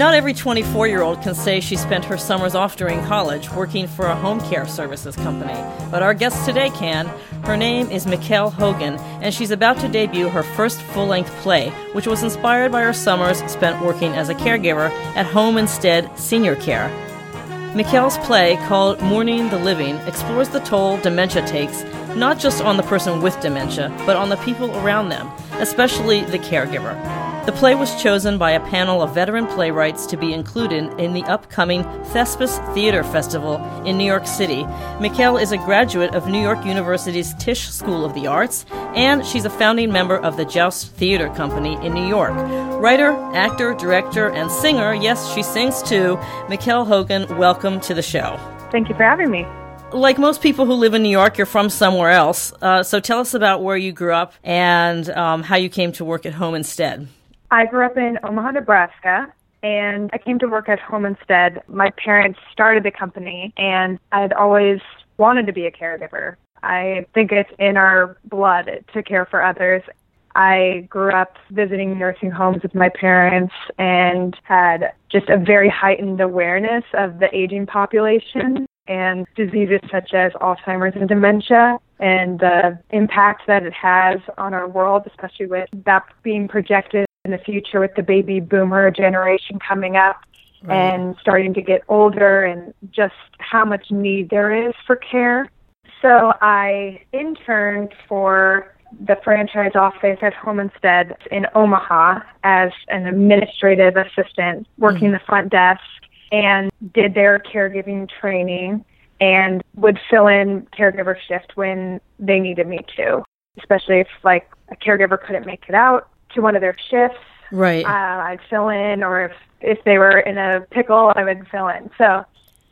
Not every 24 year old can say she spent her summers off during college working for a home care services company, but our guest today can. Her name is Mickele Hogan, and she's about to debut her first full length play, which was inspired by her summers spent working as a caregiver at Home Instead Senior Care. Mickele's play, called Mourning the Living, explores the toll dementia takes not just on the person with dementia, but on the people around them, especially the caregiver. The play was chosen by a panel of veteran playwrights to be included in the upcoming Thespis Theater Festival in New York City. Mickele is a graduate of New York University's Tisch School of the Arts, and she's a founding member of the Joust Theater Company in New York. Writer, actor, director, and singer, yes, she sings too. Mickele Hogan, welcome to the show. Thank you for having me like most people who live in New York, you're from somewhere else. Uh, so tell us about where you grew up and um, how you came to work at home instead. I grew up in Omaha, Nebraska, and I came to work at Home Instead. My parents started the company, and I'd always wanted to be a caregiver. I think it's in our blood to care for others. I grew up visiting nursing homes with my parents and had just a very heightened awareness of the aging population and diseases such as Alzheimer's and dementia and the impact that it has on our world, especially with that being projected in the future with the baby boomer generation coming up right. and starting to get older and just how much need there is for care. So I interned for the franchise office at Home Instead in Omaha as an administrative assistant working mm-hmm. the front desk and did their caregiving training and would fill in caregiver shift when they needed me to, especially if like a caregiver couldn't make it out to one of their shifts. Right. Uh, I'd fill in, or if if they were in a pickle, I would fill in. So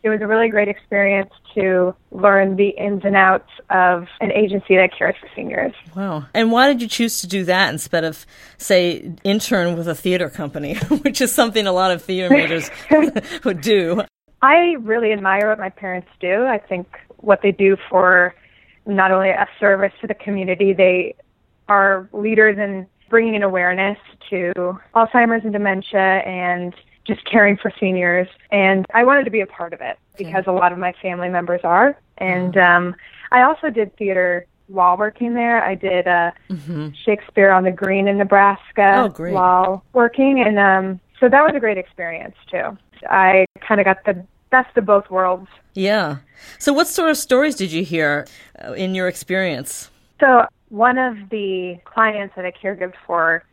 it was a really great experience to learn the ins and outs of an agency that cares for seniors. Wow. And why did you choose to do that instead of, say, intern with a theater company, which is something a lot of theater majors would do? I really admire what my parents do. I think what they do for not only a service to the community, they are leaders in bringing an awareness to Alzheimer's and dementia and just caring for seniors. And I wanted to be a part of it because a lot of my family members are. And um, I also did theater while working there. I did uh, mm-hmm. Shakespeare on the Green in Nebraska oh, while working. And um, so that was a great experience too. I kind of got the best of both worlds. Yeah. So, what sort of stories did you hear uh, in your experience? So, one of the clients that I caregived for,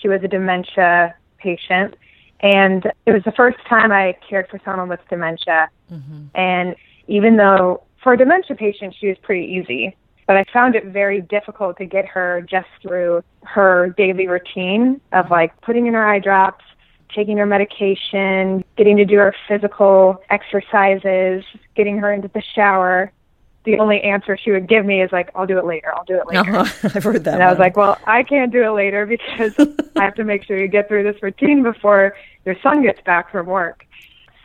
she was a dementia patient, and it was the first time I cared for someone with dementia. Mm-hmm. And even though for a dementia patient, she was pretty easy, but I found it very difficult to get her just through her daily routine of like putting in her eye drops, taking her medication, getting to do her physical exercises, getting her into the shower the only answer she would give me is like, "I'll do it later. I'll do it later." Uh-huh. I've heard that. And one. I was like, "Well, I can't do it later because I have to make sure you get through this routine before your son gets back from work."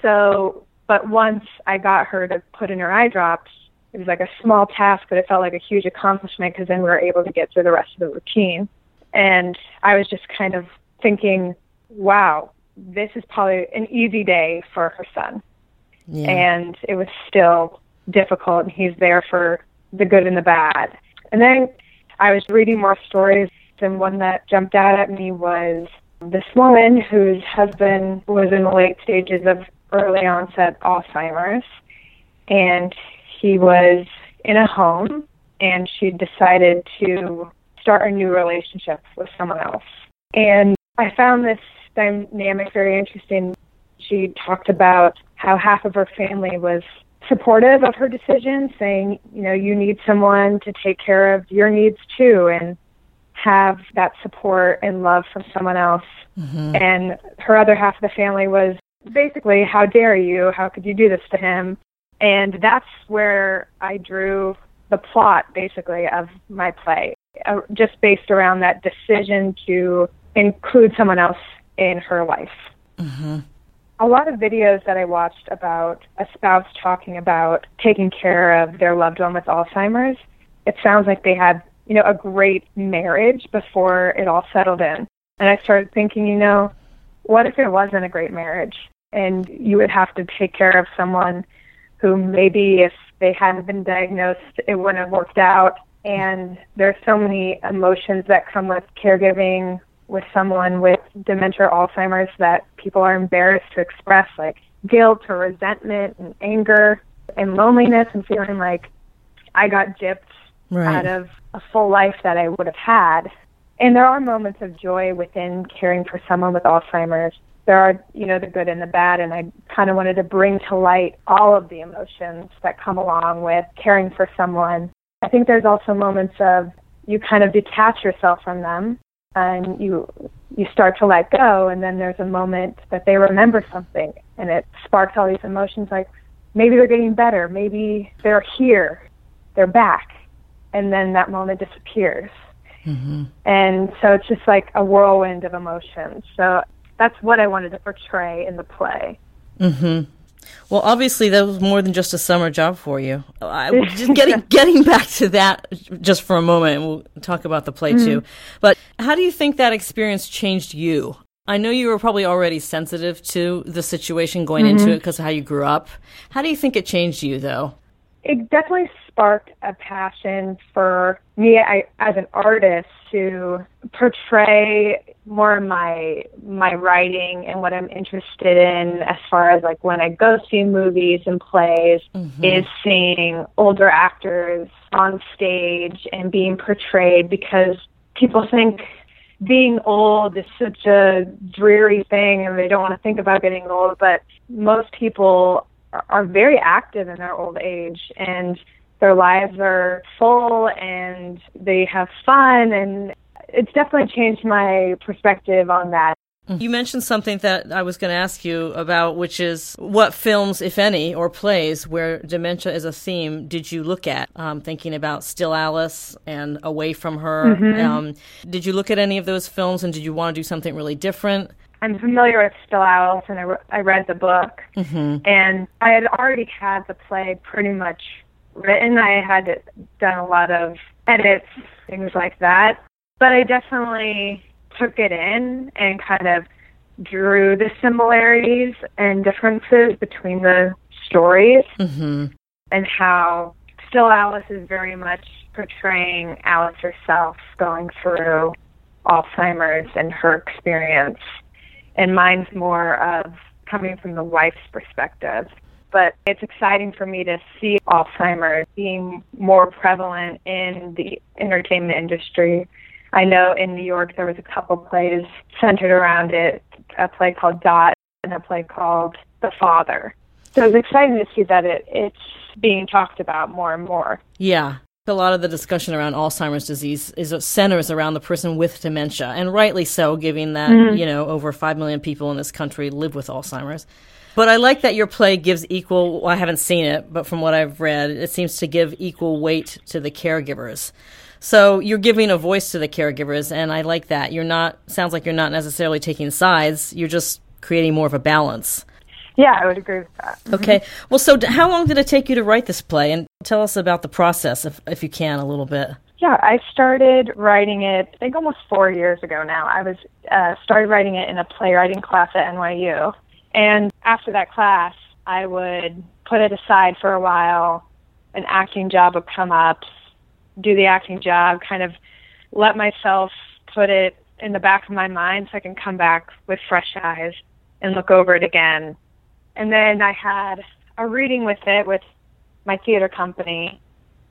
So, but once I got her to put in her eye drops, it was like a small task, but it felt like a huge accomplishment because then we were able to get through the rest of the routine. And I was just kind of thinking, "Wow, this is probably an easy day for her son." Yeah. And it was still difficult and he's there for the good and the bad. And then I was reading more stories and one that jumped out at me was this woman whose husband was in the late stages of early onset Alzheimer's and he was in a home and she decided to start a new relationship with someone else. And I found this dynamic very interesting. She talked about how half of her family was supportive of her decision, saying, you know, you need someone to take care of your needs too, and have that support and love from someone else. Mm-hmm. And her other half of the family was basically, how dare you? How could you do this to him? And that's where I drew the plot, basically, of my play, uh, just based around that decision to include someone else in her life. Mm-hmm. A lot of videos that I watched about a spouse talking about taking care of their loved one with Alzheimer's, it sounds like they had, you know, a great marriage before it all settled in. And I started thinking, you know, what if it wasn't a great marriage and you would have to take care of someone who maybe if they hadn't been diagnosed, it wouldn't have worked out. And there's so many emotions that come with caregiving with someone with dementia or Alzheimer's that people are embarrassed to express, like guilt or resentment and anger and loneliness and feeling like I got gypped right. out of a full life that I would have had. And there are moments of joy within caring for someone with Alzheimer's there are, you know, the good and the bad, and I kind of wanted to bring to light all of the emotions that come along with caring for someone. I think there's also moments of you kind of detach yourself from them and you you start to let go and then there's a moment that they remember something and it sparks all these emotions like maybe they're getting better maybe they're here they're back and then that moment disappears mm-hmm. and so it's just like a whirlwind of emotions so that's what I wanted to portray in the play. Mm-hmm. Well, obviously, that was more than just a summer job for you. I, just getting getting back to that just for a moment, and we'll talk about the play mm-hmm. too. But how do you think that experience changed you? I know you were probably already sensitive to the situation going mm-hmm. into it because of how you grew up. How do you think it changed you, though? It definitely sparked a passion for me I, as an artist to portray more of my my writing and what I'm interested in as far as like when I go see movies and plays mm-hmm. is seeing older actors on stage and being portrayed because people think being old is such a dreary thing and they don't want to think about getting old but most people are very active in their old age and their lives are full and they have fun and it's definitely changed my perspective on that. You mentioned something that I was going to ask you about, which is what films, if any, or plays where dementia is a theme did you look at? Um, thinking about Still Alice and Away from Her. Mm-hmm. Um, did you look at any of those films and did you want to do something really different? I'm familiar with Still Alice and I, re- I read the book. Mm-hmm. And I had already had the play pretty much written. I had done a lot of edits, things like that. But I definitely took it in and kind of drew the similarities and differences between the stories mm-hmm. and how still Alice is very much portraying Alice herself going through Alzheimer's and her experience. And mine's more of coming from the wife's perspective but it's exciting for me to see Alzheimer's being more prevalent in the entertainment industry. I know in New York there was a couple plays centered around it, a play called Dot and a play called The Father. So it's exciting to see that it, it's being talked about more and more. Yeah. A lot of the discussion around Alzheimer's disease is centers around the person with dementia, and rightly so, given that mm-hmm. you know over five million people in this country live with Alzheimer's. But I like that your play gives equal. Well, I haven't seen it, but from what I've read, it seems to give equal weight to the caregivers. So you're giving a voice to the caregivers, and I like that. You're not. Sounds like you're not necessarily taking sides. You're just creating more of a balance. Yeah, I would agree with that. Mm-hmm. Okay. Well, so how long did it take you to write this play? And tell us about the process, if if you can, a little bit. Yeah, I started writing it. I think almost four years ago now. I was uh, started writing it in a playwriting class at NYU, and after that class, I would put it aside for a while. An acting job would come up, do the acting job, kind of let myself put it in the back of my mind so I can come back with fresh eyes and look over it again. And then I had a reading with it with my theater company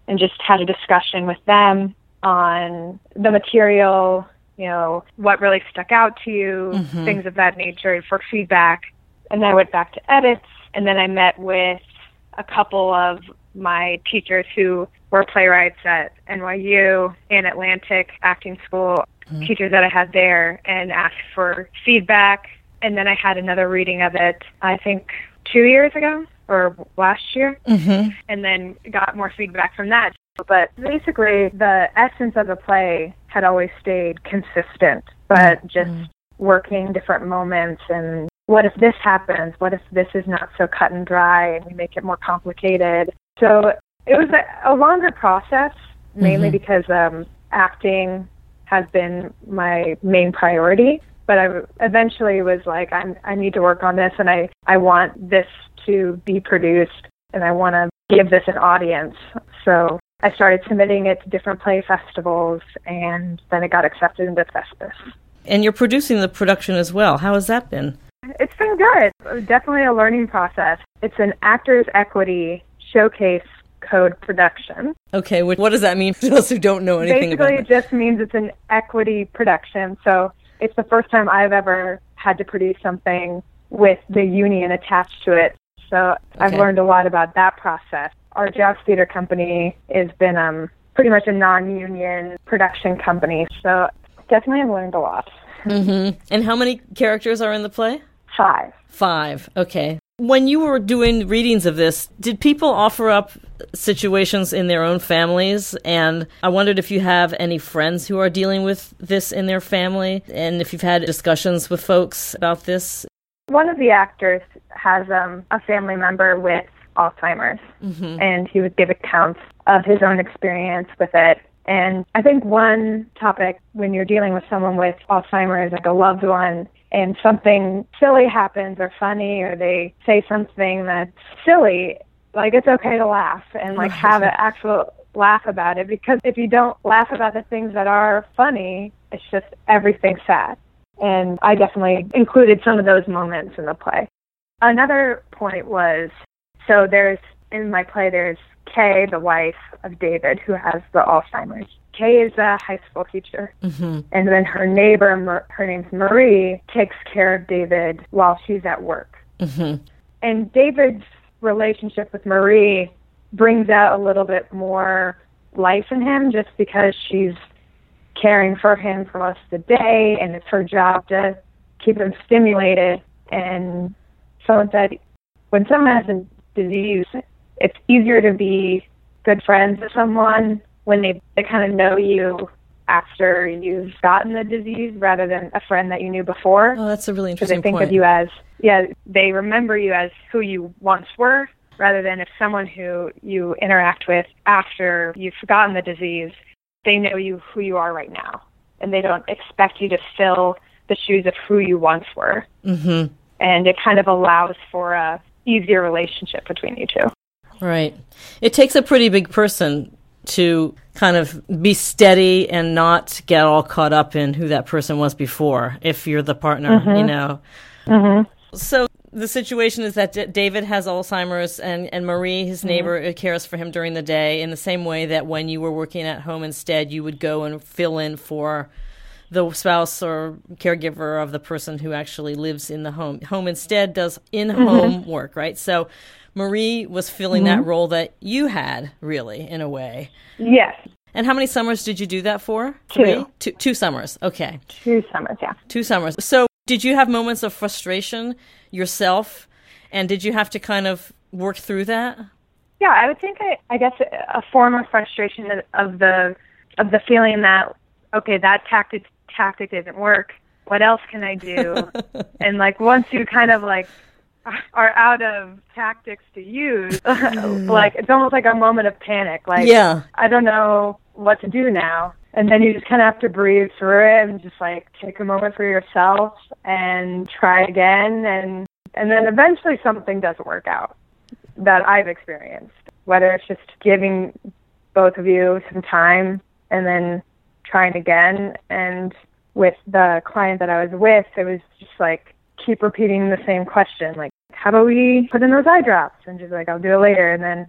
and just had a discussion with them on the material, you know, what really stuck out to you, mm-hmm. things of that nature for feedback. And then I went back to edits, and then I met with a couple of my teachers who were playwrights at NYU and Atlantic Acting School, mm-hmm. teachers that I had there, and asked for feedback. And then I had another reading of it, I think two years ago or last year, mm-hmm. and then got more feedback from that. But basically, the essence of the play had always stayed consistent, but just mm-hmm. working different moments and what if this happens? What if this is not so cut and dry and we make it more complicated? So it was a, a longer process, mainly mm-hmm. because um, acting has been my main priority. But I eventually was like, I'm, I need to work on this, and I, I want this to be produced, and I want to give this an audience. So I started submitting it to different play festivals, and then it got accepted into Thespis. And you're producing the production as well. How has that been? It's been good. Definitely a learning process. It's an Actors Equity Showcase Code production. Okay, what does that mean for those who don't know anything Basically, about it? it just means it's an equity production. So it's the first time I've ever had to produce something with the union attached to it. So okay. I've learned a lot about that process. Our jazz theater company has been um, pretty much a non-union production company. So definitely I've learned a lot. Mm-hmm. And how many characters are in the play? Five. Five. Okay. When you were doing readings of this, did people offer up situations in their own families? And I wondered if you have any friends who are dealing with this in their family, and if you've had discussions with folks about this. One of the actors has um, a family member with Alzheimer's, mm-hmm. and he would give accounts of his own experience with it. And I think one topic when you're dealing with someone with Alzheimer's, like a loved one, and something silly happens or funny, or they say something that's silly, like it's okay to laugh and like have an actual laugh about it because if you don't laugh about the things that are funny, it's just everything sad. And I definitely included some of those moments in the play. Another point was so there's in my play there's Kay, the wife of David, who has the Alzheimer's. Kay is a high school teacher, mm-hmm. and then her neighbor, her name's Marie, takes care of David while she's at work. Mm-hmm. And David's relationship with Marie brings out a little bit more life in him, just because she's caring for him for most of the day, and it's her job to keep him stimulated. And so that when someone has a disease, it's easier to be good friends with someone when they, they kind of know you after you've gotten the disease rather than a friend that you knew before. Oh, that's a really interesting Because they think point. of you as, yeah, they remember you as who you once were rather than if someone who you interact with after you've forgotten the disease, they know you who you are right now. And they don't expect you to fill the shoes of who you once were. Mm-hmm. And it kind of allows for a easier relationship between you two. Right. It takes a pretty big person to kind of be steady and not get all caught up in who that person was before if you're the partner, mm-hmm. you know. Mm-hmm. So the situation is that D- David has Alzheimer's and, and Marie, his mm-hmm. neighbor, mm-hmm. cares for him during the day in the same way that when you were working at home instead, you would go and fill in for the spouse or caregiver of the person who actually lives in the home. Home instead does in home mm-hmm. work, right? So Marie was filling mm-hmm. that role that you had, really, in a way. Yes. And how many summers did you do that for? Two. Two, two summers. Okay. Two summers, yeah. Two summers. So, did you have moments of frustration yourself? And did you have to kind of work through that? Yeah, I would think I, I guess a form of frustration of the of the feeling that okay, that tactic tactic didn't work. What else can I do? and like once you kind of like are out of tactics to use, like it's almost like a moment of panic. Like, yeah, I don't know what to do now. And then you just kind of have to breathe through it and just like take a moment for yourself and try again. And, and then eventually something doesn't work out that I've experienced, whether it's just giving both of you some time and then trying again. And with the client that I was with, it was just like keep repeating the same question, like, how about we put in those eye drops? And she's like, I'll do it later. And then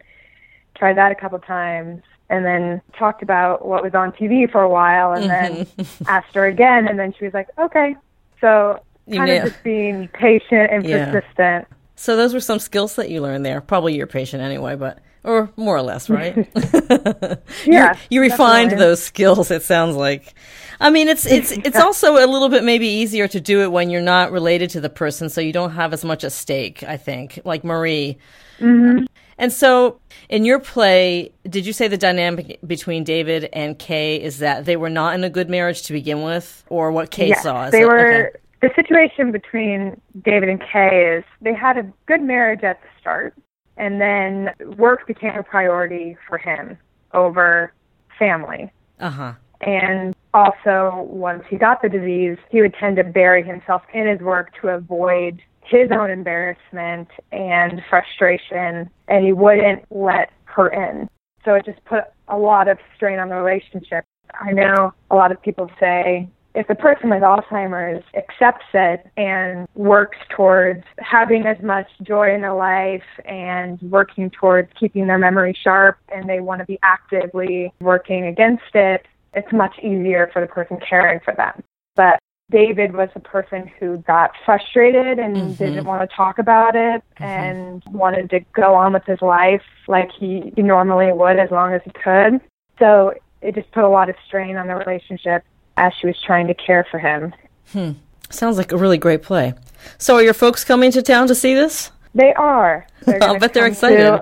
try that a couple times. and then talked about what was on TV for a while and then mm-hmm. asked her again and then she was like, okay. So kind of just being patient and yeah. persistent. So those were some skills that you learned there. Probably you're patient anyway, but or more or less, right? yeah, you refined definitely. those skills. It sounds like. I mean, it's it's it's also a little bit maybe easier to do it when you're not related to the person, so you don't have as much at stake. I think, like Marie. Mm-hmm. And so, in your play, did you say the dynamic between David and Kay is that they were not in a good marriage to begin with, or what Kay yes, saw? they it? were. Okay. The situation between David and Kay is they had a good marriage at the start, and then work became a priority for him over family. Uh huh. And also, once he got the disease, he would tend to bury himself in his work to avoid his own embarrassment and frustration, and he wouldn't let her in. So it just put a lot of strain on the relationship. I know a lot of people say if the person with Alzheimer's accepts it and works towards having as much joy in their life and working towards keeping their memory sharp and they want to be actively working against it, it's much easier for the person caring for them. But David was a person who got frustrated and mm-hmm. didn't want to talk about it mm-hmm. and wanted to go on with his life like he, he normally would as long as he could. So it just put a lot of strain on the relationship as she was trying to care for him. Hmm. Sounds like a really great play. So are your folks coming to town to see this? They are. I'll bet they're excited.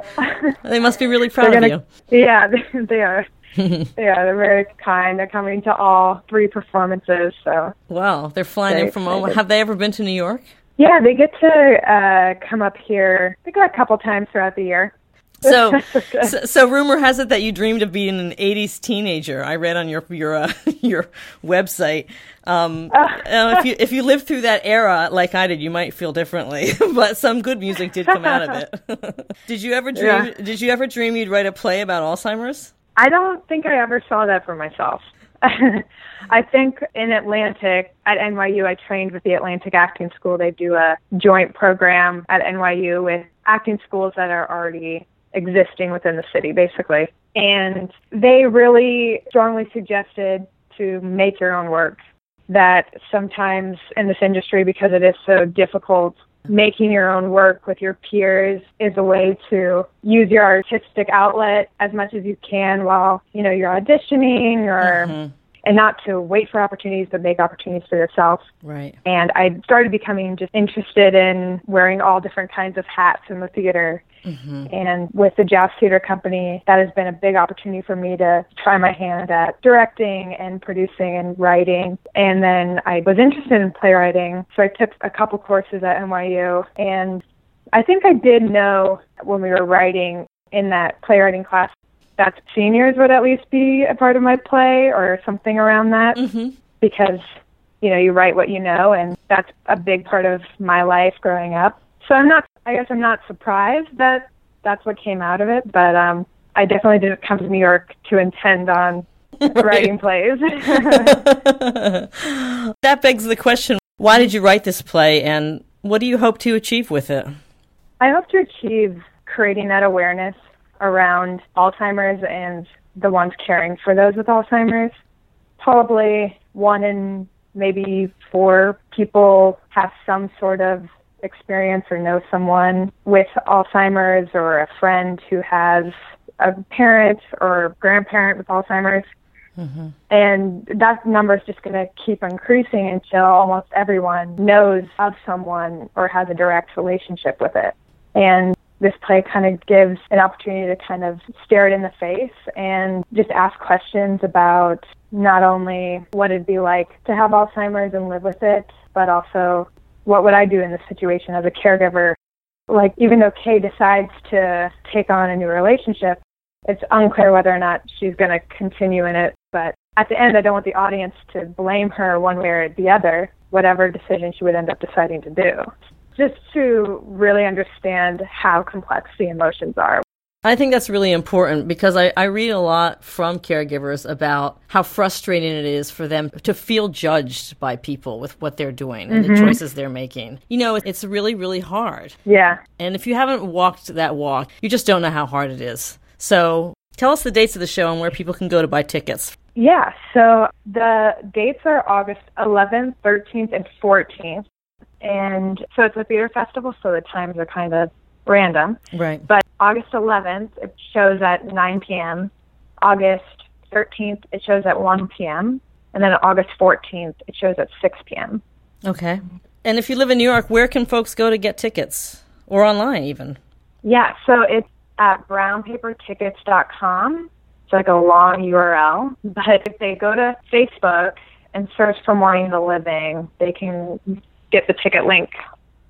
they must be really proud gonna, of you. Yeah, they are. yeah, they're very kind. They're coming to all three performances. So wow, they're flying in from Omaha. Have they ever been to New York? Yeah, they get to uh, come up here. They go a couple times throughout the year. So, so, so, rumor has it that you dreamed of being an '80s teenager. I read on your your uh, your website. Um, uh, if you if you lived through that era like I did, you might feel differently. but some good music did come out of it. did you ever dream? Yeah. Did you ever dream you'd write a play about Alzheimer's? I don't think I ever saw that for myself. I think in Atlantic at NYU, I trained with the Atlantic Acting School. They do a joint program at NYU with acting schools that are already existing within the city, basically. And they really strongly suggested to make your own work. That sometimes in this industry, because it is so difficult, making your own work with your peers is a way to use your artistic outlet as much as you can while you know you're auditioning or mm-hmm and not to wait for opportunities, but make opportunities for yourself. Right. And I started becoming just interested in wearing all different kinds of hats in the theater. Mm-hmm. And with the Jazz Theater Company, that has been a big opportunity for me to try my hand at directing and producing and writing. And then I was interested in playwriting, so I took a couple courses at NYU. And I think I did know when we were writing in that playwriting class that seniors would at least be a part of my play or something around that mm-hmm. because you know you write what you know and that's a big part of my life growing up so i'm not i guess i'm not surprised that that's what came out of it but um i definitely didn't come to new york to intend on writing plays that begs the question why did you write this play and what do you hope to achieve with it i hope to achieve creating that awareness around Alzheimer's and the ones caring for those with Alzheimer's. Probably one in maybe four people have some sort of experience or know someone with Alzheimer's or a friend who has a parent or grandparent with Alzheimer's. Mm-hmm. And that number is just going to keep increasing until almost everyone knows of someone or has a direct relationship with it. And this play kind of gives an opportunity to kind of stare it in the face and just ask questions about not only what it'd be like to have Alzheimer's and live with it, but also what would I do in this situation as a caregiver. Like, even though Kay decides to take on a new relationship, it's unclear whether or not she's going to continue in it. But at the end, I don't want the audience to blame her one way or the other, whatever decision she would end up deciding to do just to really understand how complex the emotions are. I think that's really important because I, I read a lot from caregivers about how frustrating it is for them to feel judged by people with what they're doing and mm-hmm. the choices they're making. You know, it's really, really hard. Yeah. And if you haven't walked that walk, you just don't know how hard it is. So Tell us the dates of the show and where people can go to buy tickets. Yeah, so the dates are August 11th, 13th, and 14th. And so it's a theater festival, so the times are kind of random. Right. But August 11th, it shows at 9 p.m. August 13th, it shows at 1 p.m. And then August 14th, it shows at 6 p.m. Okay. And if you live in New York, where can folks go to get tickets? Or online, even? Yeah, so it's at brownpapertickets.com. It's like a long URL. But if they go to Facebook and search for Mourning the Living, they can get the ticket link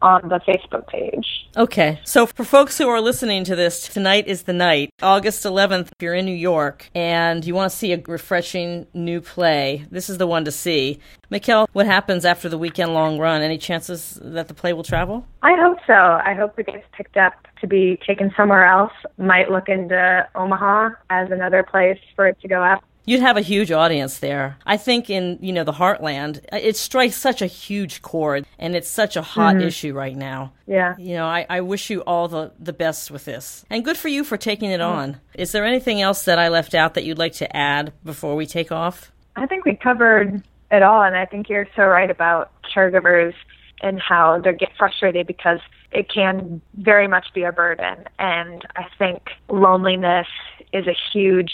on the Facebook page. Okay. So for folks who are listening to this, tonight is the night. August 11th, if you're in New York and you want to see a refreshing new play, this is the one to see. Mickele, what happens after the weekend long run? Any chances that the play will travel? I hope so. I hope it gets picked up to be taken somewhere else. Might look into Omaha as another place for it to go up you'd have a huge audience there. I think in you know the heartland, it strikes such a huge chord, and it's such a hot mm-hmm. issue right now. Yeah. You know, I, I wish you all the the best with this, and good for you for taking it mm-hmm. on. Is there anything else that I left out that you'd like to add before we take off? I think we covered it all, and I think you're so right about caregivers and how they get frustrated because it can very much be a burden. And I think loneliness is a huge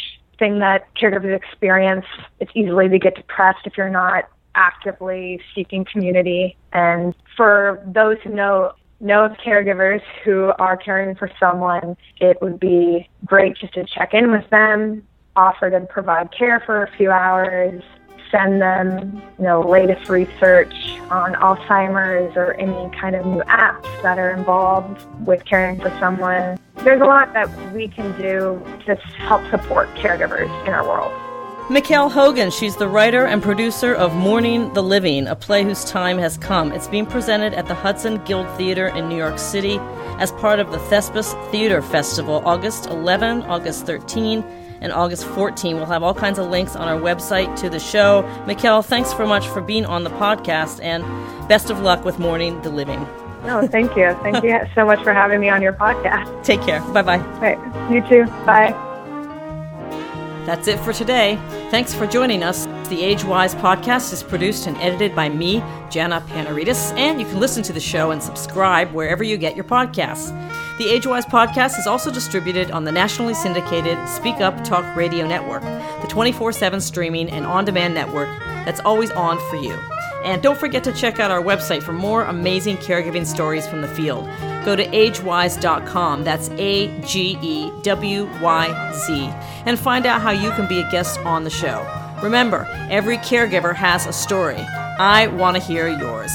that caregivers experience. It's easily to get depressed if you're not actively seeking community. And for those who know know of caregivers who are caring for someone, it would be great just to check in with them, offer to provide care for a few hours, send them, you know, latest research on Alzheimer's or any kind of new apps that are involved with caring for someone. There's a lot that we can do to help support caregivers in our world. Mickele Hogan, she's the writer and producer of Mourning the Living, a play whose time has come. It's being presented at the Hudson Guild Theater in New York City as part of the Thespis Theater Festival, August 11, August 13, and August 14. We'll have all kinds of links on our website to the show. Mickele, thanks so much for being on the podcast, and best of luck with Mourning the Living. No, thank you. Thank you so much for having me on your podcast. Take care. Bye bye. Right. You too. Bye. That's it for today. Thanks for joining us. The Age Wise podcast is produced and edited by me, Jana Panarites, and you can listen to the show and subscribe wherever you get your podcasts. The Age Wise podcast is also distributed on the nationally syndicated Speak Up Talk Radio Network, the 24 7 streaming and on demand network that's always on for you. And don't forget to check out our website for more amazing caregiving stories from the field. Go to agewyz.com, that's A G E W Y Z, and find out how you can be a guest on the show. Remember, every caregiver has a story. I want to hear yours.